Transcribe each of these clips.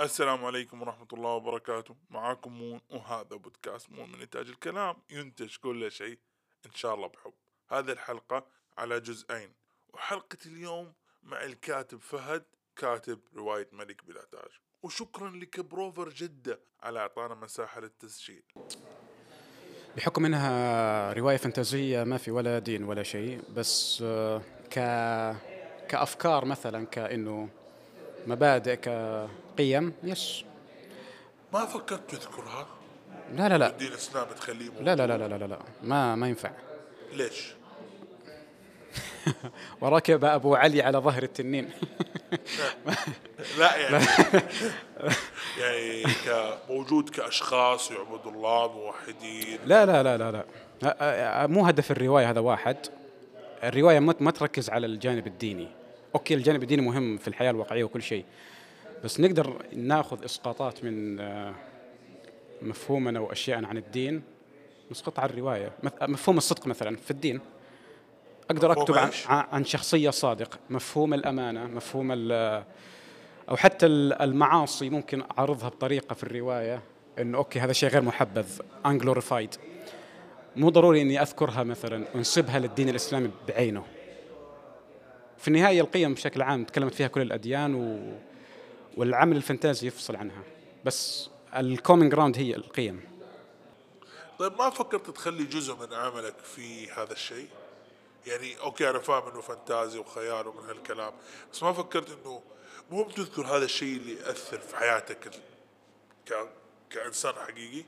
السلام عليكم ورحمة الله وبركاته. معاكم مون وهذا بودكاست مون من إنتاج الكلام. ينتج كل شيء إن شاء الله بحب. هذه الحلقة على جزئين. وحلقة اليوم مع الكاتب فهد كاتب رواية ملك بلا تاج. وشكرا لكبروفر جدة على إعطانا مساحة للتسجيل. بحكم إنها رواية فانتازية ما في ولا دين ولا شيء بس آه، ك كأفكار مثلا كإنه مبادئ كقيم. يس ما فكرت تذكرها؟ لا لا لا. الدين الإسلامي تخليه موجود. لا لا لا لا لا, لا, لا. ما ما ينفع. ليش؟ وركب أبو علي على ظهر التنين. لا يعني. يعني كموجود كأشخاص يعبدوا الله موحدين. لا لا لا لا لا. مو هدف الرواية هذا واحد. الرواية ما تركز على الجانب الديني. أوكي الجانب الديني مهم في الحياة الواقعية وكل شيء بس نقدر ناخذ إسقاطات من آه، مفهومنا واشياء عن الدين نسقطها على الرواية. مفهوم الصدق مثلا في الدين أقدر أكتب عن؟ عن شخصية صادق مفهوم الأمانة مفهوم ال- أو حتى ال- المعاصي ممكن أعرضها بطريقة في الرواية إنه أوكي هذا شيء غير محبذ unglorified مو ضروري إني أذكرها مثلا وانسبها للدين الإسلامي بعينه. في النهايه القيم بشكل عام تكلمت فيها كل الأديان و... والعمل الفانتازي يفصل عنها. بس ال common ground هي القيم. طيب ما فكرت تخلي جزء من عملك في هذا الشيء؟ يعني أوكي أنا فاهم إنه فانتازي وخيال ومن هالكلام بس ما فكرت إنه مهم تذكر هذا الشيء اللي يأثر في حياتك ك... كإنسان حقيقي؟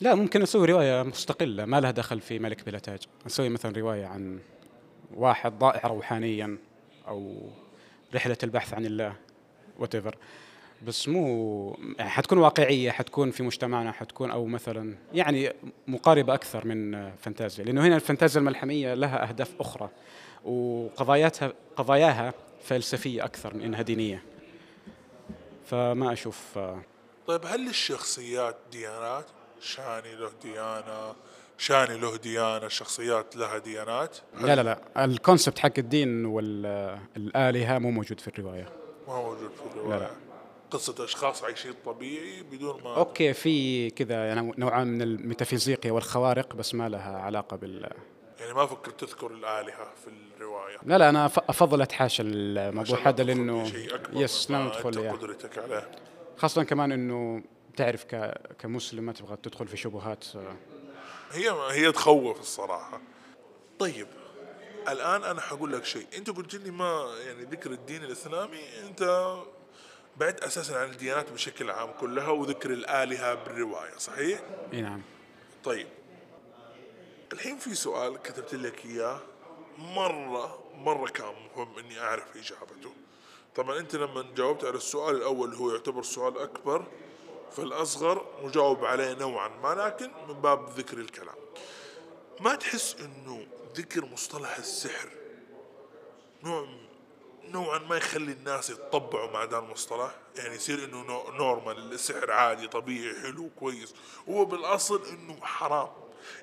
لا ممكن أسوي رواية مستقلة ما لها دخل في ملك بلا تاج. أسوي مثلا رواية عن واحد ضائع روحانيا. أو رحلة البحث عن الله وات بس مو يعني حتكون واقعية حتكون في مجتمعنا حتكون أو مثلا يعني مقاربة أكثر من فانتازيا. لأنه هنا الفانتازيا الملحمية لها أهداف أخرى وقضاياتها قضاياها فلسفية أكثر من إنها دينية. فما أشوف آه، طيب هل للشخصيات ديانات؟ شاني له ديانة شاني له ديانة الشخصيات لها ديانات؟ لا لا لا. ال concept حق الدين والآلهة مو موجود في الرواية. ما موجود في الرواية. لا، لا. قصة أشخاص عايشين طبيعي بدون ما أوكي في كذا يعني نوعا من الميتافيزيقيا والخوارق بس ما لها علاقة بال يعني ما فكرت تذكر الآلهة في الرواية. لا لا أنا أف- أفضل أتحاشى الموضوع. هذا لأنه يس لا ندخل إياه قدرتك عليه. خاصة كمان إنه تعرف. كمسلم ما تبغى تدخل في شبهات آه، هي هي تخوف الصراحة. طيب الآن أنا حقول لك شيء. أنت قلت لي ما يعني ذكر الدين الإسلامي أنت بعد أساسا عن الديانات بشكل عام كلها وذكر الآلهة بالرواية صحيح؟ إي نعم. طيب الحين في سؤال كتبت لك إياه مرة مرة كان مهم إني أعرف إجابته. طبعا أنت لما جاوبت على السؤال الأول هو يعتبر سؤال أكبر فالأصغر مجاوب عليه نوعا ما لكن من باب ذكر الكلام. ما تحس إنه ذكر مصطلح السحر نوع نوعا ما يخلي الناس يتطبعوا مع ذا المصطلح؟ يعني يصير إنه نو- normal السحر عادي طبيعي حلو كويس. هو بالأصل إنه حرام.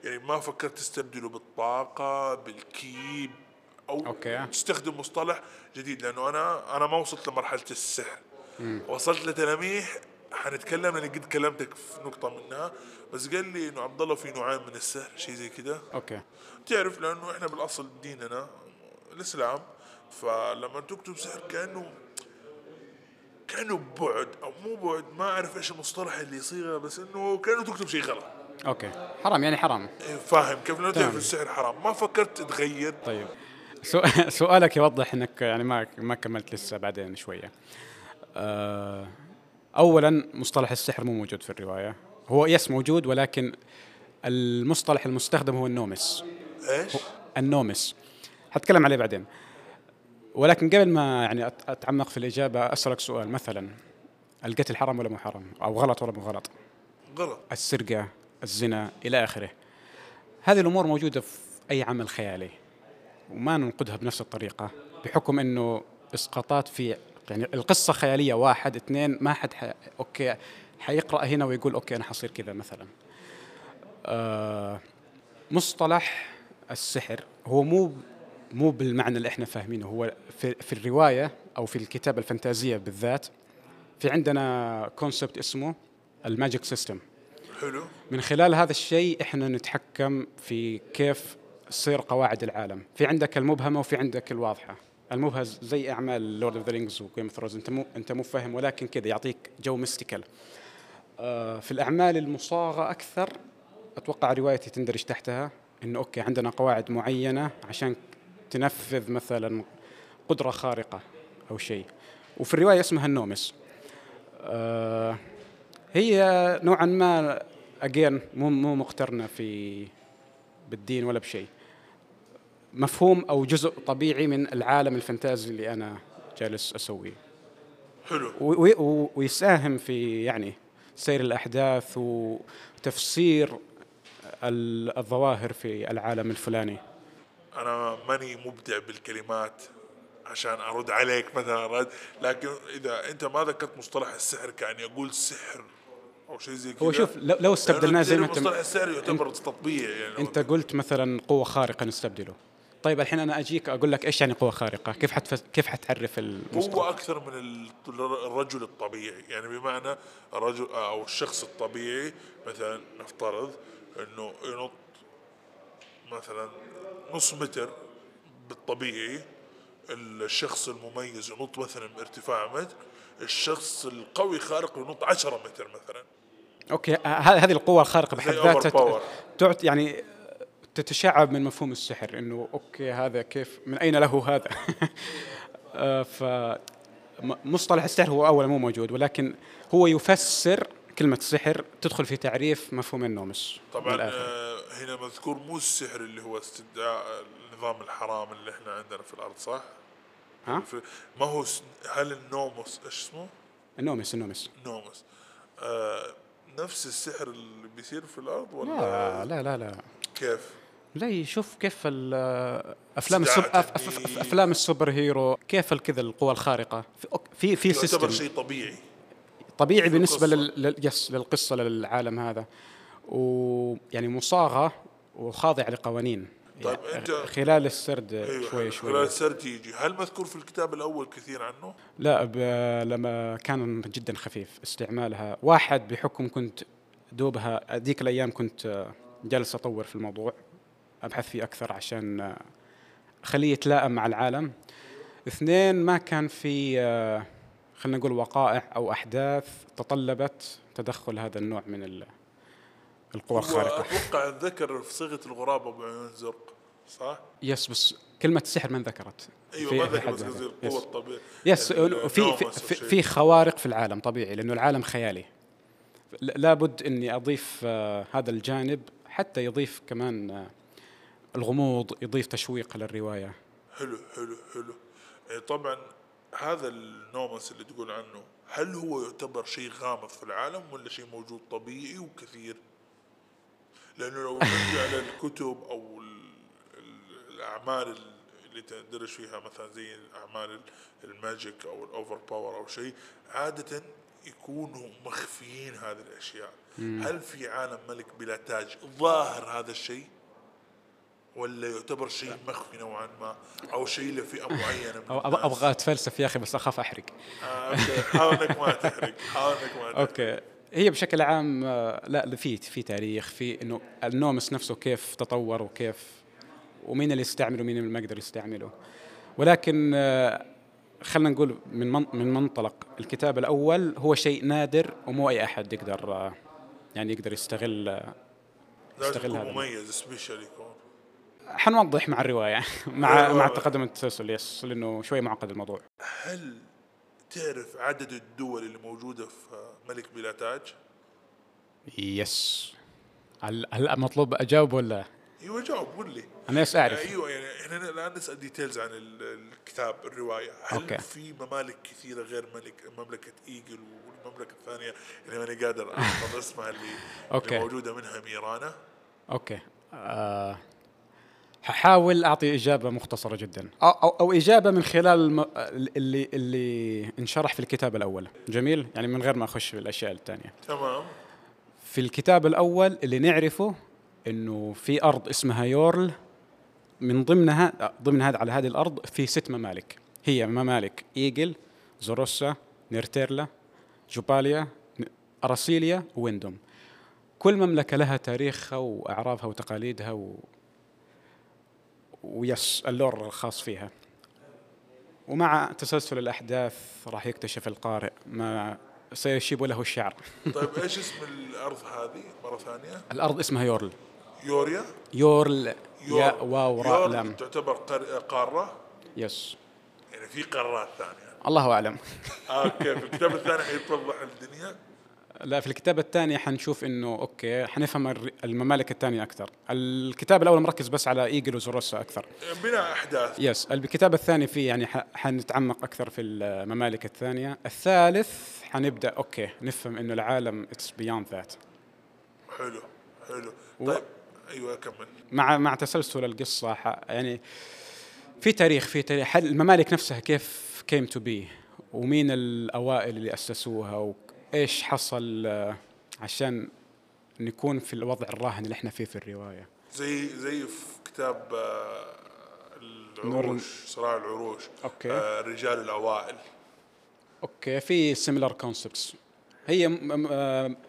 يعني ما فكرت تستبدله بالطاقة بالكيب أو أوكي. تستخدم مصطلح جديد لأنه أنا أنا ما وصلت لمرحلة السحر. وصلت لتلاميح حنتكلم لاني قد كلمتك في نقطة منها بس قال لي إنه عبد الله في نوعين من السحر شيء زي كده. أوكي. تعرف لأنه إحنا بالأصل ديننا الإسلام فلما تكتب سحر كأنه كأنه بعد أو مو بعد ما أعرف إيش المصطلح اللي يصيغه بس إنه كأنه تكتب شيء غلط. أوكي. حرام يعني حرام. إيه، فاهم كيف؟ لو تعرف. السحر حرام. ما فكرت تغير. طيب. سؤالك يوضح إنك يعني ما ما كملت لسه بعدين شوية. آه، اولا مصطلح السحر مو موجود في الرواية، هو yes موجود ولكن المصطلح المستخدم هو النومس، إيش؟ النومس. حتكلم عليه بعدين. ولكن قبل ما يعني أتعمق في الإجابة أسألك سؤال مثلا القتل حرام ولا مو حرام؟ أو غلط ولا مو غلط؟ غلط السرقة، الزنا إلى آخره. هذه الأمور موجودة في أي عمل خيالي وما ننقدها بنفس الطريقة بحكم إنه إسقاطات في يعني القصة خيالية واحد اثنين ما حد ح... أوكي حيقرأ هنا ويقول أوكي أنا حصير كذا مثلا. آه مصطلح السحر هو مو مو بالمعنى اللي إحنا فاهمينه هو في, في الرواية أو في الكتابه الفانتازية بالذات في عندنا concept اسمه ال magic system. حلو. من خلال هذا الشيء إحنا نتحكم في كيف تصير قواعد العالم. في عندك المبهمة وفي عندك الواضحة. المبهمة زي أعمال Lord of the Rings و Game of Thrones أنت مو أنت مو فاهم ولكن كذا يعطيك جو mystical آه في الأعمال المصاغة أكثر أتوقع روايتي تندرج تحتها إنه أوكي عندنا قواعد معينة عشان تنفذ مثلا قدرة خارقة أو شيء. وفي الرواية اسمها النومس آه هي نوعا ما again مو مو مقترنة في بالدين ولا بشيء. مفهوم أو جزء طبيعي من العالم الفانتازي اللي أنا جالس أسويه. حلو. ويساهم في يعني سير الأحداث وتفسير ال- الظواهر في العالم الفلاني. أنا ماني مبدع بالكلمات عشان أرد عليك مثلا رد. لكن إذا أنت ما ذكرت مصطلح السحر كاني أقول سحر أو شيء زي كذا. هو شوف لو, لو استبدلناه زي ما انت مصطلح السحر يعتبر تطبيع يعني. أنت قلت مثلا قوة خارقة نستبدله. طيب الحين أنا أجيك أقول لك إيش يعني قوة خارقة؟ كيف حتف... كيف حتعرف المصطلح قوة أكثر من ال- الرجل الطبيعي. يعني بمعنى الرجل أو الشخص الطبيعي مثلا نفترض أنه ينط مثلا نص متر بالطبيعي الشخص المميز ينط مثلا بارتفاع متر الشخص القوي خارق ينط 10 متر مثلا. أوكي ه- هذه القوة الخارقة بحد ذاتها. تعت يعني تتشعب من مفهوم السحر إنه أوكي هذا كيف من أين له هذا آه، ف مصطلح السحر هو اولا مو موجود ولكن هو يفسر كلمة سحر تدخل في تعريف مفهوم النومس طبعا. آه، هنا مذكور مو السحر اللي هو استدعاء النظام الحرام اللي إحنا عندنا في الأرض صح؟ ها ما هو هل النوموس إيش اسمه؟ النومس النومس نومس آه نفس السحر اللي بيصير في الأرض ولا لا لا لا لا كيف؟ لا شوف كيف ال- أفلام السوب استدعاء أف أف تدمير. أف أفلام ال superhero كيف كذا القوى الخارقة؟ في في في يعتبر system شيء طبيعي. طبيعي بالنسبة. لل... yes للقصة للعالم هذا. ويعني مصاغة وخاضعه لقوانين. طيب يعني أنت- خلال السرد أيوه شوي خلال شوي السرد يجي. هل مذكور في الكتاب الأول كثير عنه؟ لا ب... لما كان جدا خفيف استعمالها. واحد بحكم كنت دوبها ذيك الأيام كنت جالس أطور في الموضوع. أبحث فيه أكثر عشان آه، أخليه يتلائم مع العالم اثنين ما كان في آه، خلينا نقول وقائع أو أحداث تطلبت تدخل هذا النوع من ال- القوى الخارقة أتوقع ذكر في صيغة الغراب أبو عيون زرق صح؟ yes بس كلمة السحر ما انذكرت أيوه ما في ذكر حد بس ذاته. قصدي yes. القوه الطبيعيه yes ال- في في في. في خوارق في العالم طبيعي لأنه العالم خيالي لابد إني أضيف آه، هذا الجانب حتى يضيف كمان الغموض يضيف تشويق للرواية. حلو حلو حلو. إيه طبعا هذا النومس اللي تقول عنه هل هو يعتبر شيء غامض في العالم ولا شيء موجود طبيعي وكثير؟ لأنه لو نرجع للكتب أو ال- ال- الأعمال اللي تندرج فيها مثلا زي أعمال ال magic أو ال overpower أو شيء عادة يكونوا مخفيين هذه الأشياء. هل في عالم ملك بلا تاج ظاهر هذا الشيء؟ ولا يعتبر شيء مخفي نوعا ما أو شيء لفئه معينة من أو؟ أبغى أتفلسف يا أخي بس أخاف أحرق آه، okay. حاول انك ما تحرق حاول انك ما تحرق okay هي بشكل عام آه، لا في في تاريخ في إنه النومس نفسه كيف تطور وكيف ومين اللي يستعمله ومين اللي ما يقدر يستعمله ولكن آه، خلينا نقول من من من منطلق الكتاب الأول هو شيء نادر ومو أي أحد يقدر آه، يعني يقدر يستغل يكون هذا. مميز special يكون حنوضح مع الرواية مع أيوة. مع تقدم التسلسل yes لأنه شوي معقد الموضوع. هل تعرف عدد الدول اللي موجوده في ملك بلا تاج؟ yes. هل هل مطلوب أجاوب ولا؟ أيوه جاوب قول لي. أنا yes أعرف. أيوه يعني إحنا الآن نسأل details عن ال- الكتاب الرواية. هل okay. في ممالك كثيرة غير ملك مملكة إيجل والمملكة الثانية؟ اللي ماني قادر أحفظ اسمها اللي, okay. اللي موجودة منها ميرانا. أوكي. آه ححاول أعطي إجابة مختصرة جدا. أو أو, أو إجابة من خلال الم... اللي اللي انشرح في الكتاب الأول. جميل؟ يعني من غير ما أخش في الأشياء الثانية. تمام. في الكتاب الأول اللي نعرفه إنه في أرض اسمها يورل. من ضمنها ضمن هذا على هذه الأرض في ست ممالك. هي ممالك إيجل زوروسا نيرتيرلا جوباليا أراسيليا ويندوم. كل مملكة لها تاريخها واعرافها وتقاليدها و و yes ال lore الخاص فيها. ومع تسلسل الأحداث راح يكتشف القارئ ما سيشيب له الشعر. طيب إيش اسم الأرض هذه؟ مرة ثانية؟ الأرض اسمها يورل. يوريا؟ يورل يور يا واو راء لام تعتبر قار- قارة؟ yes. يعني في قارات ثانية. الله أعلم. آه، okay في الكتاب الثاني حيتوضح الدنيا. لا في الكتاب الثاني حنشوف إنه okay حنفهم الممالك الثانية أكثر. الكتاب الأول مركز بس على ايجل وزوروسا أكثر. بناء أحداث. yes الكتاب الثاني فيه يعني حنتعمق أكثر في الممالك الثانية. الثالث حنبدأ okay نفهم إنه العالم it's beyond that حلو حلو. و- طيب أيوه كمل. مع مع تسلسل القصة ح- يعني في تاريخ في تاريخ الممالك نفسها كيف came to be ومين الأوائل اللي أسسوها؟ وايش حصل آه، عشان نكون في الوضع الراهن اللي إحنا فيه في الرواية؟ زي زي في كتاب آه، العروش صراع العروش okay. آه، الرجال الأوائل. okay في similar concepts هي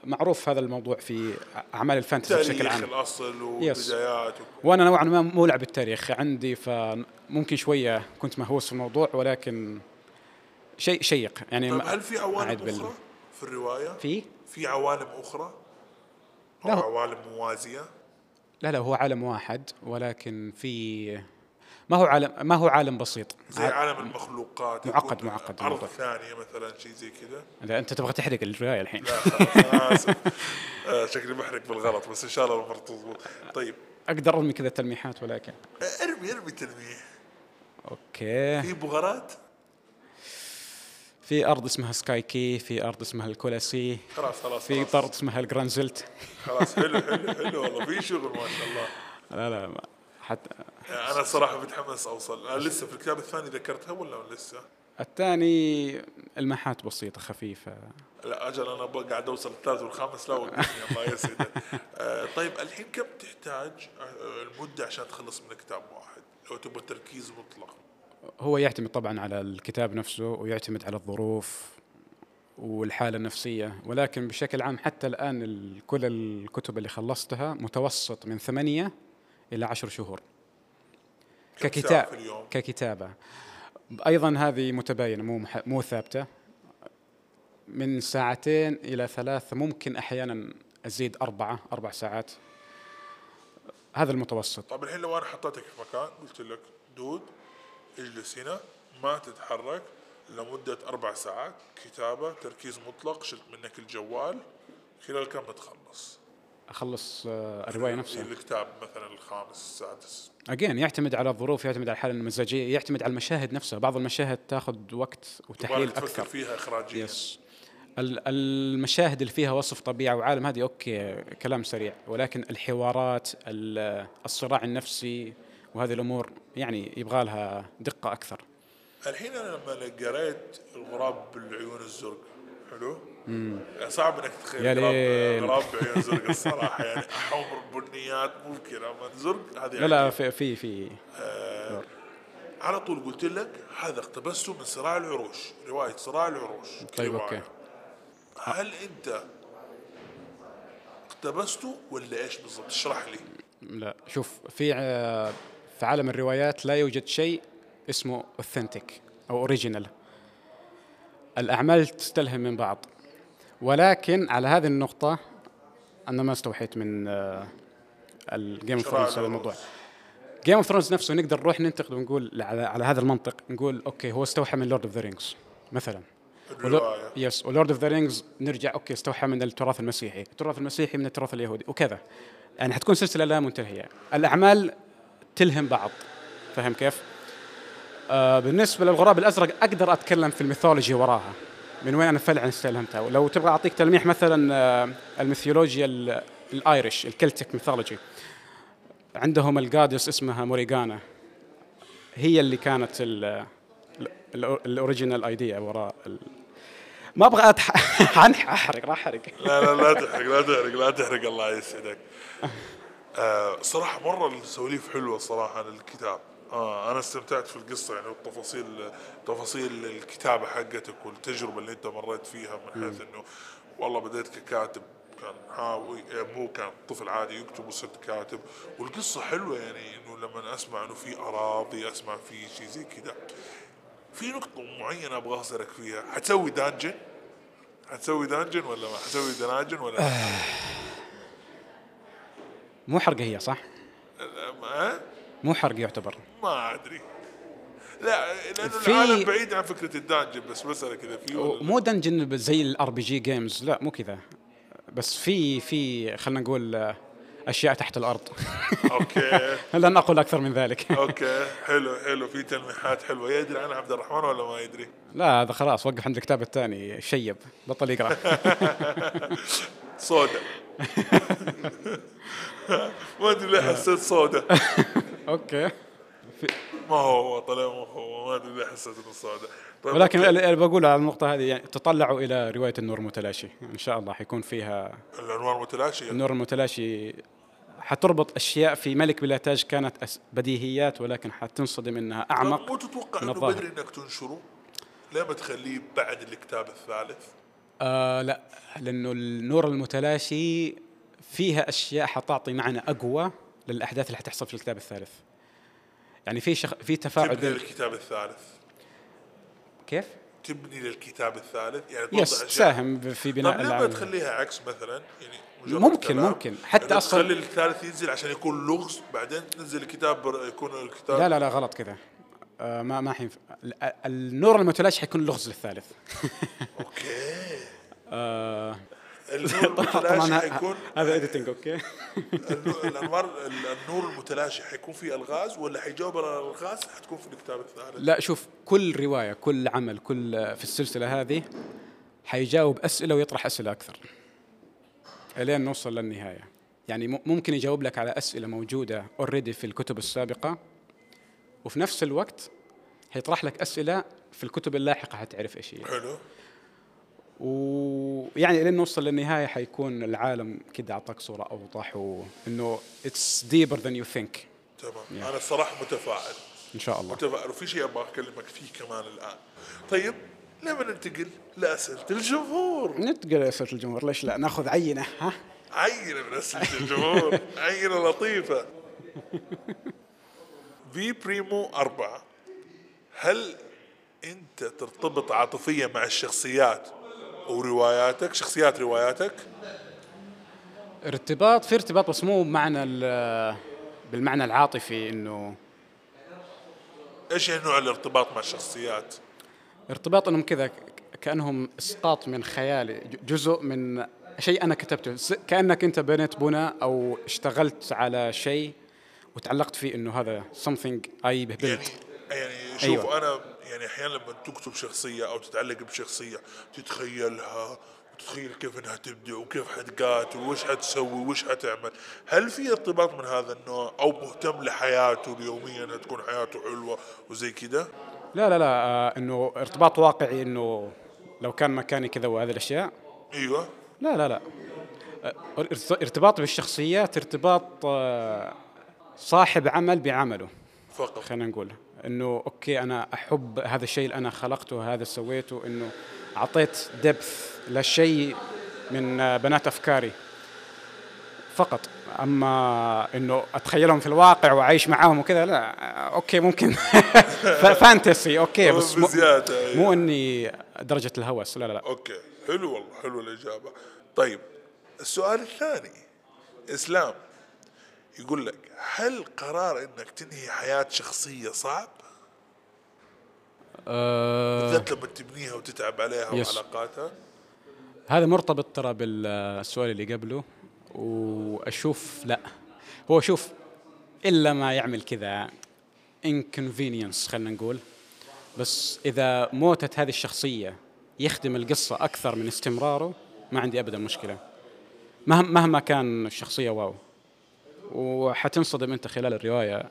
معروف هذا الموضوع في أعمال ال fantasy بشكل تاريخ عام. الأصل yes. وبدايات وأنا نوعا ما مولع بالتاريخ عندي فممكن شوية كنت مهووس في الموضوع ولكن شيء شيق. يعني طيب هل في عوالم أخرى؟ في الرواية؟ في في عوالم أخرى؟ أو لا. عوالم موازية؟ لا لا هو عالم واحد ولكن في ما هو عالم ما هو عالم بسيط زي عالم المخلوقات معقد- معقد أرض الموضوع. ثانية مثلا شيء زي كذا لا أنت تبغى تحرق الرواية الحين لا آسف آه، شكلي بحرق بالغلط بس إن شاء الله المره تضبط طيب أقدر أرمي كذا تلميحات ولكن أرمي أرمي تلميح أوكي في بغارات في أرض اسمها سكاي كي في أرض اسمها الكولاسي خلاص خلاص في. ارض اسمها الجرانزلت خلاص حلو حلو حلو والله. في شغل ما شاء الله. لا لا ما- حتى أنا صراحة متحمس أوصل. أنا لسه في الكتاب الثاني ذكرتها ولا لسه؟ الثاني المحات بسيطة خفيفة. لا أجل أنا قاعد أوصل الثالث والخامس لا الله يسعدك آه، طيب الحين كم تحتاج آه، المدة عشان تخلص من كتاب واحد؟ لو تبغى تركيز مطلق. هو يعتمد طبعا على الكتاب نفسه ويعتمد على الظروف والحالة النفسية. ولكن بشكل عام حتى الآن ال- كل الكتب اللي خلصتها متوسط من ثمانية إلى عشر شهور. ككتاب؟ ككتابة. أيضا هذه متباينة مو مو ثابتة. من ساعتين إلى ثلاث ممكن أحيانا أزيد أربعة أربع ساعات. هذا المتوسط. طيب الحين لو أنا حطيتك في مكان قلت لك دود اجلس هنا ما تتحرك لمدة أربع ساعات. كتابة تركيز مطلق شلت منك الجوال. خلال كم بتخلص؟ أخلص آه، الرواية نفسها. الكتاب مثلا الخامس السادس. again يعتمد على الظروف يعتمد على الحاله المزاجية يعتمد على المشاهد نفسها. بعض المشاهد تاخذ وقت وتحليل أكثر. فيها إخراجيا. yes ال- المشاهد اللي فيها وصف طبيعه وعالم هذه okay كلام سريع. ولكن الحوارات ال- الصراع النفسي وهذه الأمور يعني يبغى لها دقة أكثر الحين أنا لما قريت الغراب بالعيون الزرق حلو؟ صعب إنك تتخيل يا غراب ليل. غراب بعيون زرق الصراحة يعني حمر بنيات ممكن أما زرق هذه لا لا عجيب. في في, في على طول قلت لك هذا اقتبسته من صراع العروش رواية صراع العروش طيب. أوكي هل أنت اقتبسته ولا إيش بالضبط اشرح لي لا شوف في ع- في عالم الروايات لا يوجد شيء اسمه authentic أو اوريجينال الأعمال تستلهم من بعض. ولكن على هذه النقطة أنا ما استوحيت من ال Game of Thrones هذا. الموضوع. Game of Thrones نفسه نقدر نروح ننتقد ونقول على, على هذا المنطق نقول okay هو استوحى من Lord of the Rings مثلا. الرواية. yes و Lord of the Rings نرجع okay استوحى من التراث المسيحي، التراث المسيحي من التراث اليهودي. وكذا. يعني حتكون سلسلة لا منتهية، الأعمال تلهم بعض. فاهم كيف؟ آه بالنسبة للغراب الأزرق أقدر أتكلم في ال mythology وراها. من وين أنا فعلا استلهمتها؟ ولو تبغى أعطيك تلميح مثلا آه الميثولوجيا ال- ال Irish ال Celtic mythology. عندهم ال goddess اسمها موريغان. هي اللي كانت ال- ال- ال original idea وراء. ما أبغى أتح... أحرق راح أحرق. لا لا لا تحرق لا تحرق لا تحرق. الله يسعدك. آه صراحة مرة السواليف حلوة صراحة عن الكتاب آه أنا استمتعت في القصة يعني والتفاصيل تفاصيل الكتابة حقتك والتجربة اللي أنت مريت فيها من حيث إنه والله بديت ككاتب كان هاوي مو كان طفل عادي يكتب وصرت كاتب. والقصة حلوة يعني إنه لما أسمع إنه في أراضي أسمع في شيء زي كذا في نقطة معينة أبغى اسألك فيها، حتسوي دانجن؟ حتسوي dungeon ولا ما؟ حتسوي dungeon ولا لا؟ مو حرق هي صح؟ ما, مو حرق يعتبر. ما أدري. لا لأنه في- العالم بعيد عن فكرة ال dungeon بس بسألك اذا في. مو dungeon زي ال RPG games لا مو كذا. بس في في خلينا نقول أشياء تحت الأرض. okay. لن أقول أكثر من ذلك. okay. حلو حلو. في تلميحات حلوة. يدري عنها عبد الرحمن ولا ما يدري؟ لا هذا خلاص وقف عند الكتاب الثاني. شيب بطل يقرأ. صودا ما أدري ليه حسيت صودا أوكي ما هو طلع ما هو ما أدري ليه حسيت إنه صودا طيب ولكن. اللي بقول على النقطة هذه يعني تطلعوا إلى رواية النور المتلاشي إن شاء الله حيكون فيها العنوان متلاشي النور المتلاشي حتربط أشياء في ملك بلا تاج كانت بديهيات ولكن حتنصدم إنها طب أعمق مو تتوقع من إنه. بدري إنك تنشره؟ ليه ما تخليه بعد الكتاب الثالث؟ آه لا لأنه النور المتلاشي فيها أشياء حتعطي معنى أقوى للأحداث اللي حتحصل في الكتاب الثالث يعني في شخ... في تفاعل تبني للكتاب الثالث كيف؟ تبني للكتاب الثالث يعني يس. تساهم في طب بناء ليه ما تخليها عكس مثلا يعني ممكن-. ممكن. حتى إنه أصلاً- تخلي الثالث ينزل عشان يكون لغز بعدين تنزل الكتاب بر- يكون الكتاب لا لا لا غلط كذا آه ما ما حينفع ال- النور المتلاشي حيكون لغز للثالث أوكي آه النور المتلاشي حيكون هذا editing أوكي. الانوار النور المتلاشي حيكون فيه ألغاز ولا حيجاوب على الألغاز حتكون في الكتاب الثالث؟ لا شوف كل رواية كل عمل كل في السلسلة هذه حيجاوب أسئلة ويطرح أسئلة أكثر. إلين نوصل للنهاية. يعني ممكن يجاوب لك على أسئلة موجودة already في الكتب السابقة وفي نفس الوقت حيطرح لك أسئلة في الكتب اللاحقة حتعرف إيش هي. حلو. ويعني لين نوصل للنهايه حيكون العالم كده أعطاك صورة أوضح وإنه it's deeper than you think تمام. أنا الصراحه متفائل. إن شاء الله. متفائل. وفي شيء أبغى أكلمك فيه كمان الآن. طيب لما ننتقل لأسئلة الجمهور؟ نتقل اسئله الجمهور. ليش لا؟ نأخذ عينة ها؟ عينة من أسئلة الجمهور. عينة لطيفة. في بريمو أربعة. هل أنت ترتبط عاطفيا مع الشخصيات ورواياتك شخصيات رواياتك؟ ارتباط في ارتباط بس مو بمعنى ال- بالمعنى العاطفي إنه إيش يعني نوع الارتباط مع الشخصيات؟ ارتباط إنهم كذا كأنهم إسقاط من خيالي جزء من شيء أنا كتبته. كأنك أنت بنيت بناء أو اشتغلت على شيء وتعلقت فيه إنه هذا something I يعني built يعني شوف أيوة. أنا يعني أحيانا لما تكتب شخصية أو تتعلق بشخصية تتخيلها وتتخيل كيف إنها تبدع وكيف حتقاتل وش حتسوي وش حتعمل هل في ارتباط من هذا النوع أو مهتم لحياته اليومية إنها تكون حياته حلوة وزي كذا لا لا لا آه إنه ارتباط واقعي إنه لو كان مكاني كذا وهذه الأشياء. أيوه. لا لا لا. آه، ارت- ارتباط بالشخصيات ارتباط آه، صاحب عمل بعمله. فقط. خلينا نقول. إنه أوكي أنا أحب هذا الشيء اللي أنا خلقته هذا سويته إنه أعطيت depth لشيء من بنات أفكاري فقط. أما إنه أتخيلهم في الواقع وأعيش معاهم وكذا لا أوكي ممكن. fantasy أوكي بس مو, أيوة. مو إني درجة الهوس لا لا لا. أوكي حلو والله حلو الإجابة. طيب السؤال الثاني إسلام. يقول لك هل قرار إنك تنهي حياة شخصية صعب؟ آه بالذات لما تبنيها وتتعب عليها yes. وعلاقاتها؟ هذا مرتبط ترى بالسؤال اللي قبله وأشوف لا. هو شوف إلا ما يعمل كذا inconvenience خلينا نقول. بس إذا موتت هذه الشخصية يخدم القصة أكثر من استمراره ما عندي ابدا مشكلة. مهما كان الشخصية واو. وحتنصدم أنت خلال الرواية.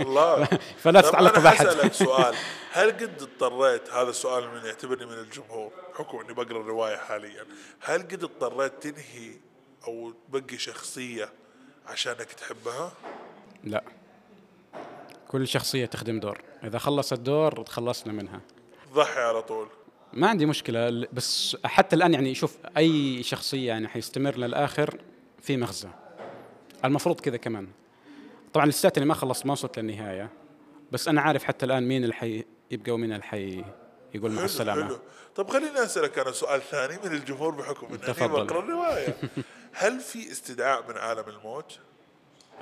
الله. فلا تتعلق أنا بأحد. حسألك سؤال. هل قد اضطريت هذا السؤال من يعتبرني من الجمهور بحكم إني بقرأ الرواية حاليا. هل قد اضطريت تنهي أو تبقي شخصية عشانك تحبها؟ لا. كل شخصية تخدم دور. إذا خلصت دور تخلصنا منها. ضحي على طول. ما عندي مشكلة بس حتى الآن يعني شوف أي شخصية يعني حيستمر للآخر في مغزى. المفروض كذا كمان. طبعا لساتني ما خلصت ما وصلت للنهاية. بس أنا عارف حتى الآن مين اللي حي يبقى ومين اللي حي يقول مع السلامة. حلو. طب خليني أسألك أنا سؤال ثاني من الجمهور بحكم تفضل. بقرأ الرواية. هل في استدعاء من عالم الموت؟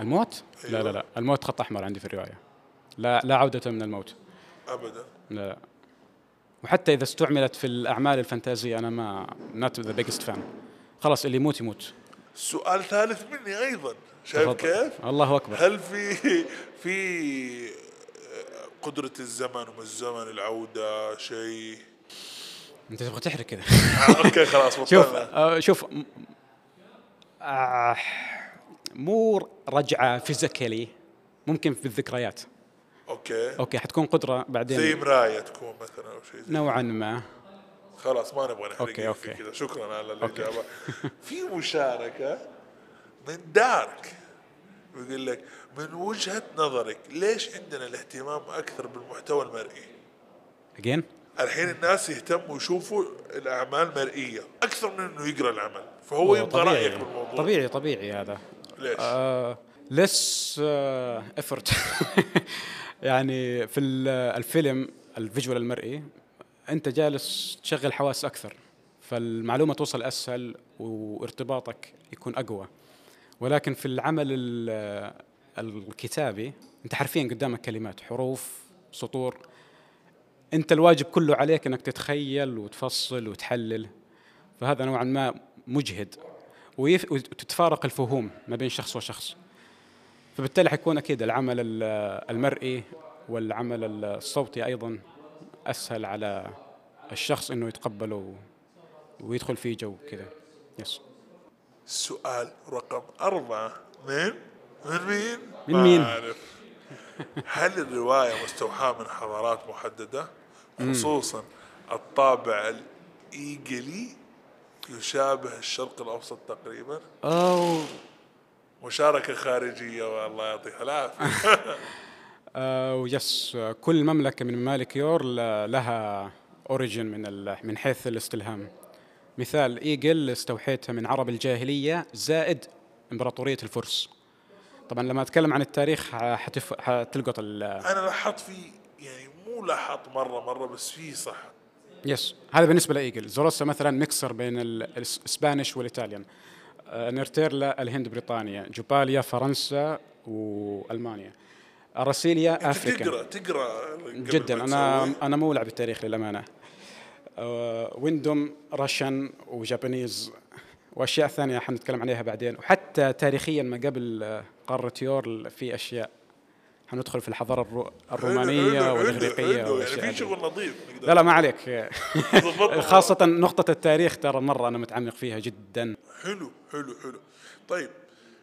الموت؟ لا أيوة. لا. لا الموت خط أحمر عندي في الرواية. لا لا عودة من الموت. ابدا. لا. لا. وحتى إذا استعملت في الأعمال الفانتازية أنا ما not the biggest fan خلاص اللي يموت يموت. سؤال ثالث مني أيضا. شايف. كيف؟ الله أكبر. هل في في قدرة الزمن ومن الزمن العودة شيء؟ أنت تبغى تحرق كذا. آه، أوكي خلاص شوف بطلنا. آه شوف آه مو رجعة physically ممكن في الذكريات. أوكي. أوكي حتكون قدرة زي بعدين مراية تكون مثلا أو شيء زي نوعا ما. خلاص ما نبغى نحرق أوكي أوكي. كذا. شكرا على الاجابة في مشاركة؟ من دارك. يقول لك من وجهة نظرك ليش عندنا الاهتمام أكثر بالمحتوى المرئي؟ again الحين الناس يهتموا يشوفوا الأعمال مرئية أكثر من إنه يقرأ العمل فهو يبغى رأيك بالموضوع. طبيعي طبيعي هذا. ليش؟ آه less effort يعني في ال- الفيلم ال visual المرئي أنت جالس تشغل حواس أكثر فالمعلومة توصل أسهل وارتباطك يكون أقوى. ولكن في العمل ال- الكتابي أنت حرفيا قدامك كلمات حروف سطور. أنت الواجب كله عليك إنك تتخيل وتفصل وتحلل. فهذا نوعا ما مجهد. وتتفارق الفهوم ما بين شخص وشخص. فبالتالي حيكون أكيد العمل ال- المرئي والعمل الصوتي أيضا أسهل على الشخص إنه يتقبله ويدخل فيه جو كذا. yes سؤال رقم أربعة. من من مين؟ من ما مين؟ أعرف. هل الرواية مستوحاة من حضارات محددة؟ خصوصا الطابع الإيجلي يشابه الشرق الأوسط تقريبا. أو. مشاركة خارجية والله يعطيها العافية. آه yes كل مملكة من ممالك يور لها origin من من حيث الاستلهام. مثال إيجل استوحيتها من عرب الجاهلية زائد إمبراطورية الفرس. طبعا لما أتكلم عن التاريخ حتف... حتلقط ال... أنا لاحظت في يعني مو لاحظت مرة مرة بس في صح. يس. هذا بالنسبة لإيجل. زوروسا مثلا ميكسر بين ال- ال Spanish وال Italian. آه، نيرتيرلا الهند بريطانيا. جوباليا فرنسا وألمانيا. اراسيليا أنت افريكا تقرأ تقرأ جدا. أنا؟ أنا مولع بالتاريخ للأمانة. ويندوم Russian و Japanese وأشياء ثانية حنتكلم عليها بعدين. وحتى تاريخيا ما قبل آه، قارة يور في أشياء. حندخل في الحضارة الرومانية والإغريقية يعني والأشياء في هذه. شغل نظيف لا لا ما عليك. خاصة نقطة التاريخ ترى مرة أنا متعمق فيها جدا. حلو حلو حلو. طيب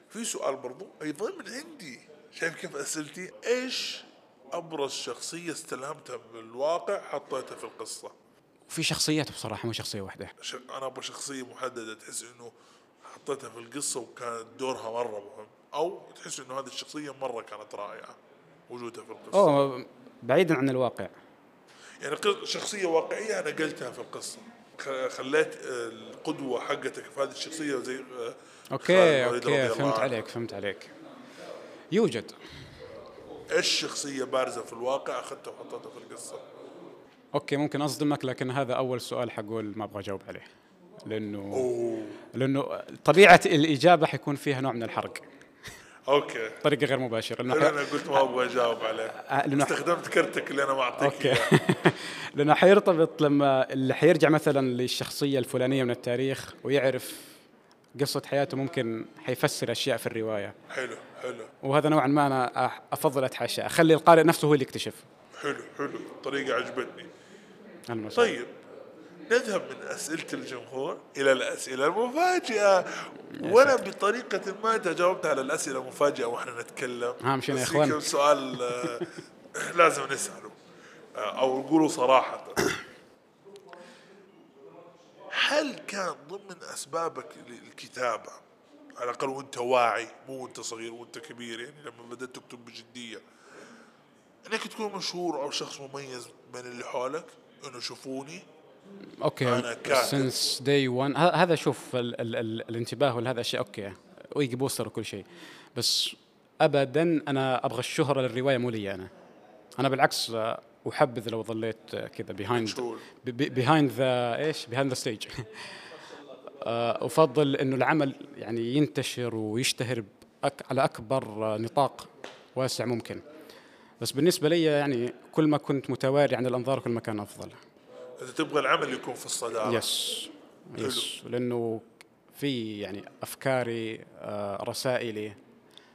في سؤال برضو أيضا من عندي. شايف كيف أسئلتي؟ إيش أبرز شخصية استلهمتها من الواقع حطيتها في القصة؟ وفي شخصيات بصراحة مو شخصية واحدة. أنا أبغى شخصية محددة تحس إنه حطيتها في القصة وكانت دورها مرة مهم. أو تحس إنه هذه الشخصية مرة كانت رائعة وجودها في القصة. أوه بعيدا عن الواقع. يعني شخصية واقعية أنا قلتها في القصة. خليت القدوة حقتك في هذه الشخصية زي آه، أوكي أوكي فهمت. عليك فهمت عليك. يوجد. إيش شخصية بارزة في الواقع أخذتها وحطيتها في القصة؟ أوكي ممكن أصدمك لكن هذا أول سؤال حقول ما أبغى أجاوب عليه. لأنه لأنه طبيعة الإجابة حيكون فيها نوع من الحرق. أوكي. بطريقه غير مباشرة لأنه أنا. قلت ما أبغى أجاوب عليه. آه، استخدمت كرتك اللي أنا ما أعطيك أوكي. لأنه حيرتبط لما اللي حيرجع مثلا للشخصية الفلانية من التاريخ ويعرف قصة حياته ممكن حيفسر أشياء في الرواية. حلو حلو. وهذا نوعا ما أنا أفضل اتحاشى أخلي القارئ نفسه هو اللي يكتشف. حلو حلو الطريقة عجبتني. طيب نذهب من أسئلة الجمهور إلى الأسئلة المفاجئة. وأنا بطريقة ما انت جاوبت على الأسئلة المفاجئة وإحنا نتكلم. مشينا يا إخوان. كم سؤال آه، لازم نسأله آه، أو نقوله صراحة. هل كان ضمن أسبابك للكتابة؟ على الأقل وأنت واعي مو وأنت صغير وأنت كبير يعني لما بدأت تكتب بجدية. انك تكون مشهور أو شخص مميز من اللي حولك؟ إنه شوفوني. okay أنا كاتب. سنس داي 1 هذا شوف ال ال ال الانتباه وهذا الشيء. okay ويجي poster وكل شيء. بس ابدا أنا أبغى الشهرة للرواية مو لي أنا. أنا بالعكس آه، أحبذ لو ظليت آه، كذا behind. behind the إيش؟ behind the stage أفضل إنه العمل يعني ينتشر ويشتهر على أكبر آه، نطاق واسع ممكن. بس بالنسبة لي يعني كل ما كنت متواري عن الأنظار كل ما كان أفضل. إذا تبغى العمل يكون في الصدارة. yes يس لأنه في يعني أفكاري آه، رسائلي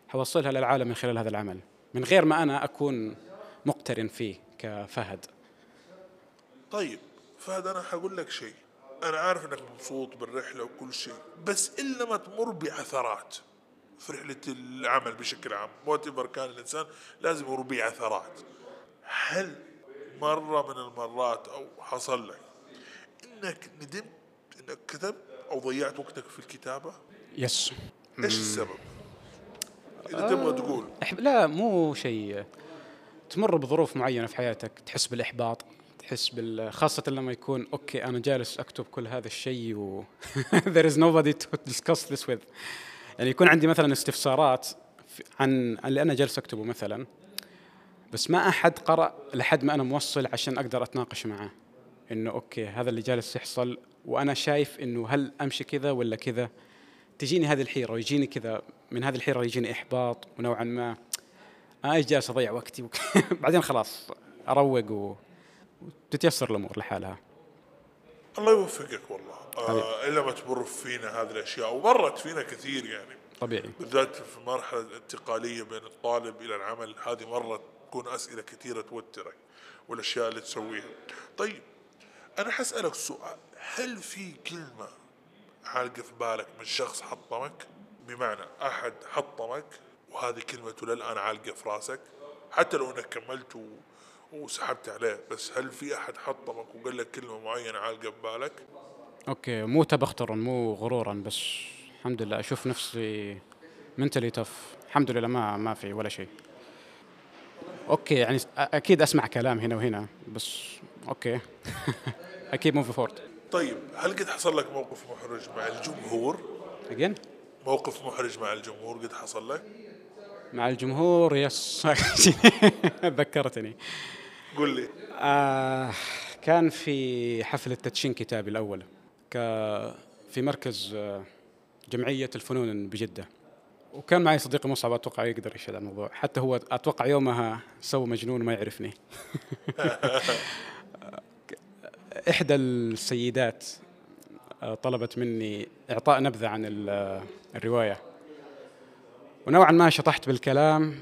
حوصلها للعالم من خلال هذا العمل. من غير ما أنا أكون مقترن فيه كفهد. طيب فهد أنا حقول لك شيء. أنا عارف إنك مبسوط بالرحلة وكل شيء بس إلا ما تمر بعثرات. في رحلة العمل بشكل عام. وات كان الإنسان لازم يمر بعثرات هل مرة من المرات أو حصل لك إنك ندمت إنك كتبت أو ضيعت وقتك في الكتابة؟ yes إيش السبب؟ إذا تبغى تقول. لا مو شيء. تمر بظروف معينة في حياتك تحس بالإحباط تحس بال خاصة لما يكون okay أنا جالس أكتب كل هذا الشيء و there is nobody to discuss this with. يعني يكون عندي مثلا استفسارات عن اللي أنا جالس أكتبه مثلا بس ما أحد قرأ لحد ما أنا موصل عشان أقدر أتناقش معه إنه أوكي هذا اللي جالس يحصل وأنا شايف إنه هل أمشي كذا ولا كذا تجيني هذه الحيرة ويجيني كذا من هذه الحيرة يجيني إحباط ونوعا ما إيش جالس أضيع وقتي. بعدين خلاص أروق. وتتيسر الأمور لحالها الله يوفقك والله. آه إلا ما تمر فينا هذه الأشياء ومرت فينا كثير يعني. طبيعي. بالذات في المرحلة الانتقالية بين الطالب إلى العمل هذه مرة تكون أسئلة كثيرة توترك والأشياء اللي تسويها. طيب أنا حسألك سؤال. هل في كلمة عالقة في بالك من شخص حطمك؟ بمعنى أحد حطمك وهذه كلمته للآن عالقة في راسك حتى لو أنك كملت. وسحبت عليه. بس هل في أحد حطمك وقال لك كلمة معينة عالقة في بالك؟ أوكي مو تبخترا مو غرورا بس الحمد لله أشوف نفسي mentally tough الحمد لله ما ما في ولا شيء. okay يعني أكيد أسمع كلام هنا وهنا بس okay. أكيد move forward طيب هل قد حصل لك موقف محرج مع الجمهور؟ again موقف محرج مع الجمهور قد حصل لك؟ مع الجمهور yes ذكرتني. قل لي. آه كان في حفلة تدشين كتابي الأول في مركز آه، جمعية الفنون بجدة. وكان معي صديقي مصعب أتوقع يقدر يشهد على الموضوع. حتى هو أتوقع يومها سوى مجنون ما يعرفني. إحدى السيدات آه، طلبت مني إعطاء نبذة عن آه، الرواية. ونوعا ما شطحت بالكلام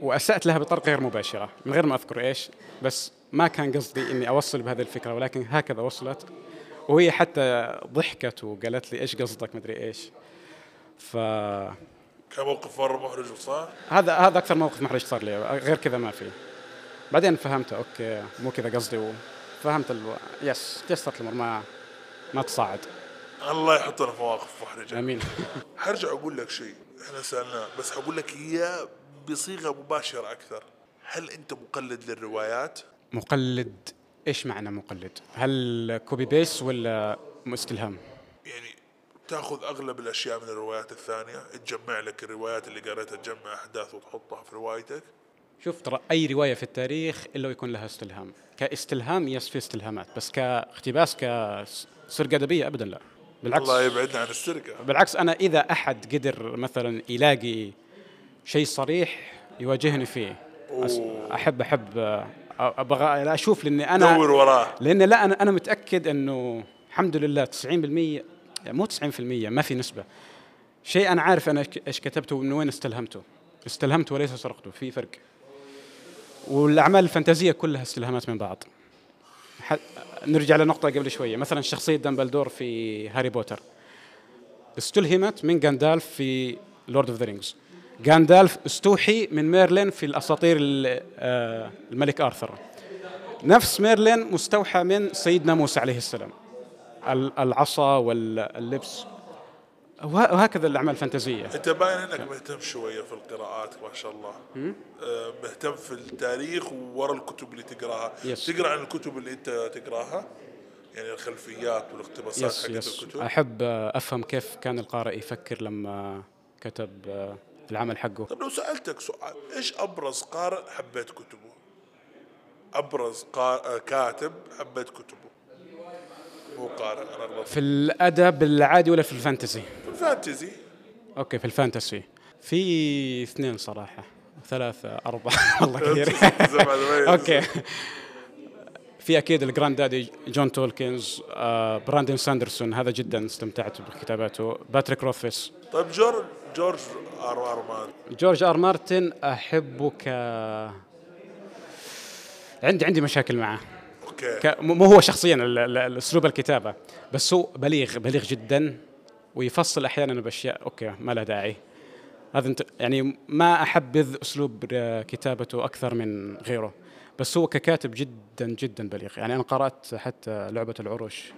وأسأت لها بطريقه غير مباشرة من غير ما أذكر إيش بس ما كان قصدي إني أوصل بهذه الفكرة ولكن هكذا وصلت. وهي حتى ضحكت وقالت لي إيش قصدك مدري إيش. فهذا كان موقف مرة محرج وصار؟ هذا أكثر موقف محرج صار لي غير كذا ما في. بعدين فهمت okay مو كذا قصدي وفهمت ال... yes تيسرت الأمور ما ما تصاعد. الله يحطنا في مواقف محرجة. آمين. حرجع أقول لك شيء إحنا سألناه بس حقول لك إياه بصيغة مباشرة أكثر. هل أنت مقلد للروايات؟ مقلد. إيش معنى مقلد؟ هل copy paste ولا استلهام؟ يعني تأخذ أغلب الأشياء من الروايات الثانية تجمع لك الروايات اللي قريتها تجمع أحداث وتحطها في روايتك. شوف ترى أي رواية في التاريخ إلا ويكون لها استلهام. كاستلهام yes في استلهامات بس كاقتباس كسرقة أدبية ابدا لا. بالعكس. الله يبعدنا عن السرقة. بالعكس أنا إذا أحد قدر مثلا يلاقي شيء صريح يواجهني فيه. احب أحب أبغى لا أشوف لأني أنا دور وراه. لأن لا أنا أنا متأكد أنه الحمد لله 90% يعني مو 90% ما في نسبة. شيء أنا عارف أنا إيش كتبته ومن وين استلهمته. استلهمته وليس سرقته في فرق. والأعمال الفانتازية كلها استلهامات من بعض. نرجع لنقطة قبل شوية. مثلا شخصية دامبلدور في هاري بوتر. استلهمت من غاندالف في Lord of the Rings. غاندالف استوحي من ميرلين في الأساطير ال- آه، الملك آرثر. نفس ميرلين مستوحى من سيدنا موسى عليه السلام. ال- العصا واللبس. وه- وهكذا الأعمال الفانتازية. أنت باين إنك مهتم شوية في القراءات ما شاء الله. آه، مهتم في التاريخ وورا الكتب اللي تقراها. yes. تقرأ عن الكتب اللي أنت تقراها؟ يعني الخلفيات والاقتباسات حقت الكتب. أحب أفهم كيف كان القارئ يفكر لما كتب آه، العمل حقه. طب لو سألتك سؤال إيش أبرز قارئ حبيت كتبه؟ أبرز قا- آه، كاتب حبيت كتبه؟ مو قارئ في الأدب العادي ولا في الفانتسي في الفانتزي. okay في ال fantasy في اثنين صراحة ثلاثة أربعة والله كثير okay. في أكيد ال granddaddy جون تولكينز آه براندون ساندرسون هذا جدا استمتعت بكتاباته. باتريك روثفيس طيب جورج جورج ار آر مان جورج آر مارتن احبه ك عندي عندي مشاكل معه. okay. ك... مو هو شخصيا الأسلوب الكتابة بس هو بليغ بليغ جدا ويفصل أحيانا بأشياء. أوكي ما لها داعي. هذا انت يعني ما أحبذ أسلوب آه، كتابته أكثر من غيره. بس هو ككاتب جدا جدا بليغ. يعني أنا قرأت حتى لعبة العروش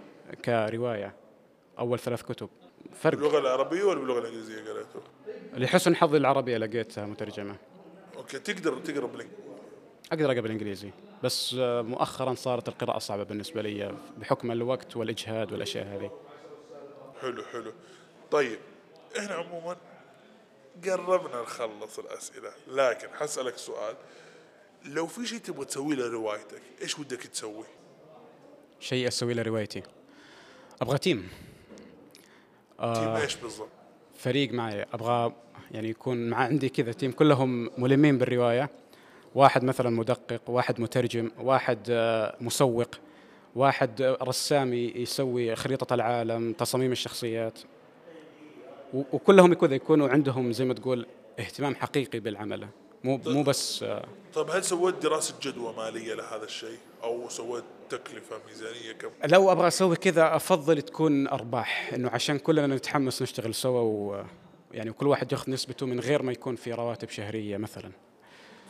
كرواية أول ثلاث كتب. فرق. باللغة العربية ولا باللغة الإنجليزية قريته؟ لحسن حظي العربيه لقيتها مترجمة. أوكي تقدر تقرأ بالانجليزي أقدر أقرأ بالإنجليزي بس آه، مؤخرا صارت القراءة صعبة بالنسبة لي بحكم الوقت والإجهاد والأشياء هذه. حلو حلو. طيب إحنا عموما قربنا نخلص الأسئلة لكن حسألك سؤال. لو في شيء تبغى تسويه لروايتك إيش ودك تسوي؟ شيء أسوي له روايتي أبغى team. team إيش بالضبط؟ فريق معي. أبغى يعني يكون مع عندي كذا team كلهم ملمين بالرواية. واحد مثلا مدقق واحد مترجم واحد آه، مسوق واحد آه، رسام يسوي خريطة العالم تصاميم الشخصيات. وكلهم كذا يكونوا عندهم زي ما تقول اهتمام حقيقي بالعمل. مو مو بس آه، طيب هل سويت دراسة جدوى مالية لهذا الشيء؟ أو سويت تكلفة ميزانية كم؟ لو أبغى أسوي كذا أفضل تكون أرباح. إنه عشان كلنا نتحمس نشتغل سوا و يعني وكل واحد ياخذ نسبته من غير ما يكون في رواتب شهرية مثلا.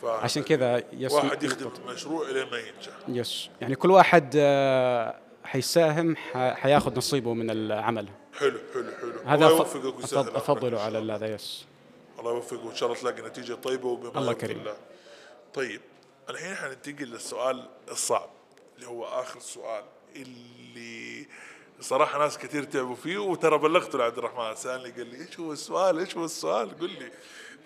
عشان كذا yes واحد يخدم المشروع إلى ما ينجح. yes. يعني كل واحد آه، حيساهم حياخذ نصيبه من العمل. حلو حلو حلو. هذا أفضله على. هذا yes. الله يوفقك وإن شاء الله تلاقي نتيجة طيبة وبما الله كريم. الله. طيب الحين حننتقل للسؤال الصعب اللي هو آخر سؤال اللي صراحة ناس كثير تعبوا فيه وترى بلغته لعبد الرحمن. سألني قال لي إيش هو السؤال؟ إيش هو السؤال؟ قل لي.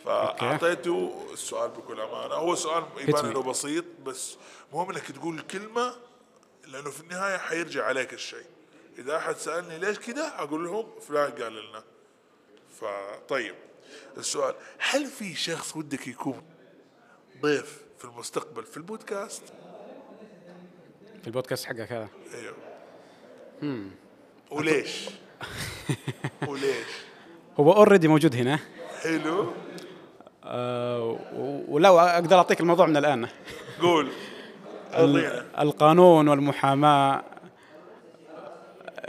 فأعطيته السؤال بكل أمانة. هو سؤال يبان. إنه بسيط بس مهم إنك تقول كلمه لأنه في النهاية حيرجع عليك الشيء. إذا أحد سألني ليش كذا أقول لهم فلان قال لنا. فطيب. السؤال هل في شخص ودك يكون ضيف في المستقبل في البودكاست؟ في البودكاست حقك هذا؟ أيوه. وليش؟ وليش؟ هو اوريدي موجود هنا. حلو. و- ولو أقدر أعطيك الموضوع من الآن. قول. القانون والمحاماة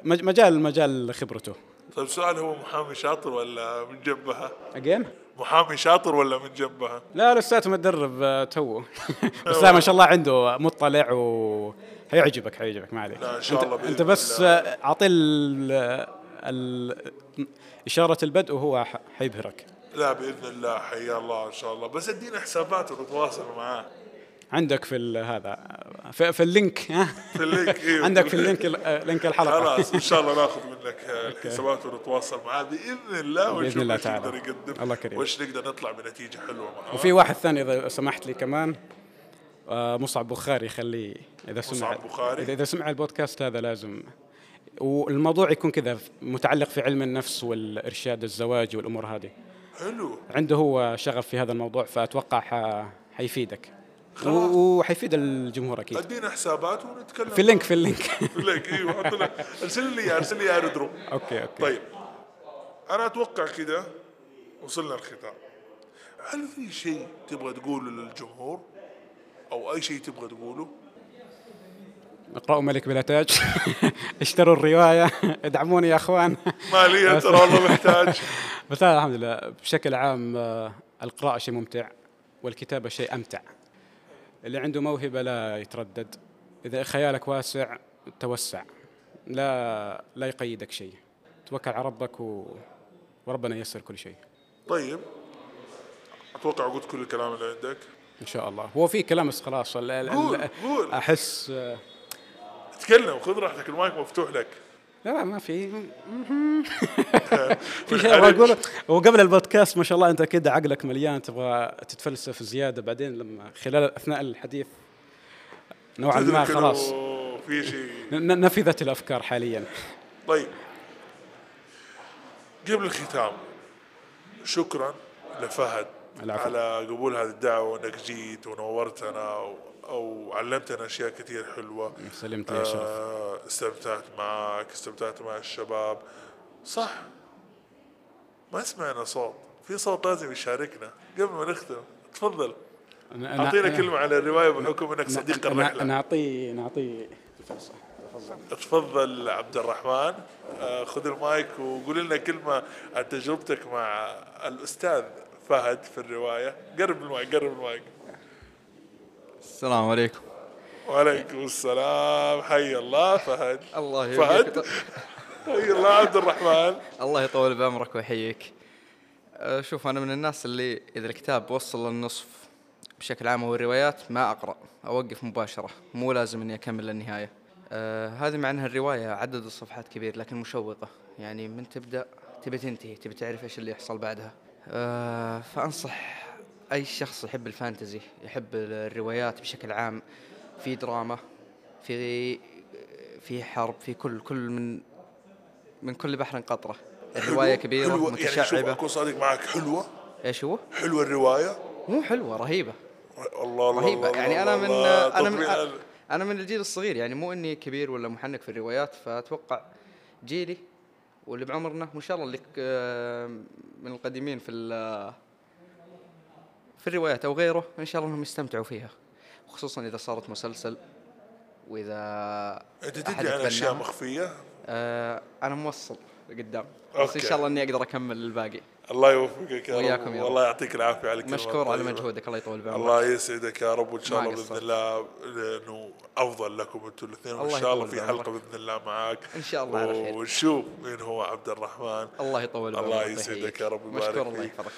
مج- مجال مجال خبرته. طيب سؤال هو محامي شاطر ولا من جنبها؟ أجين؟ محامي شاطر ولا من جنبها؟ لا لساته متدرب آه، توه. بس لا ما شاء الله عنده مطلع و هيعجبك حيعجبك ما عليك. لا، إن شاء الله بإذن أنت بس اعطيه ال- إشارة البدء وهو حيبهرك. لا بإذن الله حيا الله إن شاء الله. بس ادينا حساباته نتواصل معاه. عندك في ال- هذا في, في ال link في ال link أيوه عندك في ال link ال- link الحلقة. خلاص إن شاء الله ناخذ منك الحسابات ونتواصل معاه بإذن الله ونشوف الله تعالى. يقدر يقدم الله كريم. وايش نقدر نطلع بنتيجة حلوة معاه. وفي واحد ثاني إذا سمحت لي كمان آه، مصعب بخاري خليه إذا سمع مصعب بخاري؟ اذا إذا سمع البودكاست هذا لازم. والموضوع يكون كذا متعلق في علم النفس والإرشاد الزواجي والأمور هذه. حلو. عنده هو شغف في هذا الموضوع فأتوقع حيفيدك. وحيفيد الجمهور أكيد. أدينا حسابات ونتكلم. في اللينك في اللينك. في اللينك إيوه. حط لنا أرسل لي إياه، أرسل لي إياه ردرو. okay okay. طيب. أنا أتوقع كذا وصلنا الختام هل في شيء تبغى تقوله للجمهور؟ أو أي شيء تبغى تقوله؟ إقرأوا ملك بلا تاج. اشتروا الرواية. ادعموني يا أخوان. ماليا ترى والله محتاج. بس الحمد لله بشكل عام آه، القراءة شيء ممتع والكتابة شيء أمتع. اللي عنده موهبة لا يتردد. إذا خيالك واسع توسع. لا لا يقيدك شيء. توكل على ربك و... وربنا ييسر كل شيء. طيب. أتوقع قلت كل الكلام اللي عندك. إن شاء الله. هو في كلام بس خلاص. قول- قول. أحس آه، تكلم خذ راحتك المايك مفتوح لك. لا لا ما في. في شيء. أبغى أقوله؟ وقبل البودكاست ما شاء الله أنت كده عقلك مليان تبغى تتفلسف زيادة بعدين لما خلال أثناء الحديث نوعا ما خلاص. في شيء. نفذت الأفكار حاليا. طيب. قبل الختام شكرا لفهد العفو. على قبول هذه الدعوة وأنك جيت ونورتنا و- أو علمتنا أشياء كثير حلوة. سلمت يا شرف. آه، استمتعت معك استمتعت مع الشباب. صح. ما سمعنا صوت. في صوت لازم يشاركنا. قبل ما نختم تفضل. أعطينا كلمة على الرواية بحكم إنك صديق ن- الرحلة. نعطي نعطي الفرصه تفضل عبد الرحمن. آه، خذ المايك وقول لنا كلمة عن تجربتك مع الأستاذ فهد في الرواية. قرب المايك قرب المايك. السلام عليكم. وعليكم السلام. حي الله فهد. الله فهد. يبقيك حي الله عبد الرحمن. الله يطول بعمرك ويحييك. أه، شوف أنا من الناس اللي إذا الكتاب وصل للنصف بشكل عام أو الروايات ما أقرأ أوقف مباشرة. مو لازم إني أكمل للنهاية. أه هذه مع أنها الرواية عدد الصفحات كبير لكن مشوقة. يعني من تبدأ تبي تنتهي تبي تعرف إيش اللي يحصل بعدها. أه فأنصح أي شخص يحب الفانتزي يحب الروايات بشكل عام في دراما في في حرب في كل كل من من كل بحر قطرة. الرواية كبيرة حلوة؟ يعني شوف متشعبة. أكون صادق معك حلوة؟ إيش هو؟ حلوة الرواية؟ مو حلوة رهيبة. الله الله رهيبة. الله يعني الله أنا من الله. أنا من أنا من الجيل الصغير يعني مو إني كبير ولا محنك في الروايات فأتوقع جيلي واللي بعمرنا وإن شاء الله اللي ك- من القديمين في في الروايات أو غيره إن شاء الله إنهم يستمتعوا فيها خصوصا إذا صارت مسلسل وإذا أحد تدري عن يتبناها. مخفية آه أنا موصل قدام بس. إن شاء الله إني أقدر أكمل الباقي الله يوفقك يا وإياكم رب يا. والله يعطيك العافية على مشكور على. مجهودك الله يطول بعمرك الله يسعدك يا رب وإن شاء الله بإذن. الله انه أفضل لكم أنتم الاثنين وإن الله شاء الله في. حلقة بإذن الله معاك إن شاء الله على خير ونشوف مين هو عبد الرحمن الله يطول الله بعمرك يسعدك ويحييك. يا رب ويبارك مشكور الله. يحفظك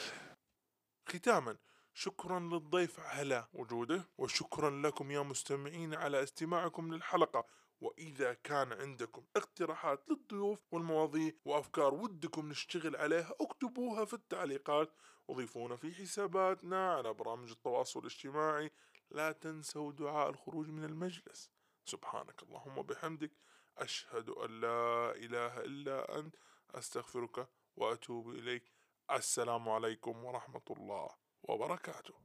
ختاما شكرا للضيف على وجوده وشكرا لكم يا مستمعين على استماعكم للحلقة. وإذا كان عندكم اقتراحات للضيوف والمواضيع وأفكار ودكم نشتغل عليها اكتبوها في التعليقات. وضيفونا في حساباتنا على برامج التواصل الاجتماعي. لا تنسوا دعاء الخروج من المجلس. سبحانك اللهم وبحمدك. أشهد أن لا إله إلا أنت. أستغفرك وأتوب إليك. السلام عليكم ورحمة الله. وبركاته.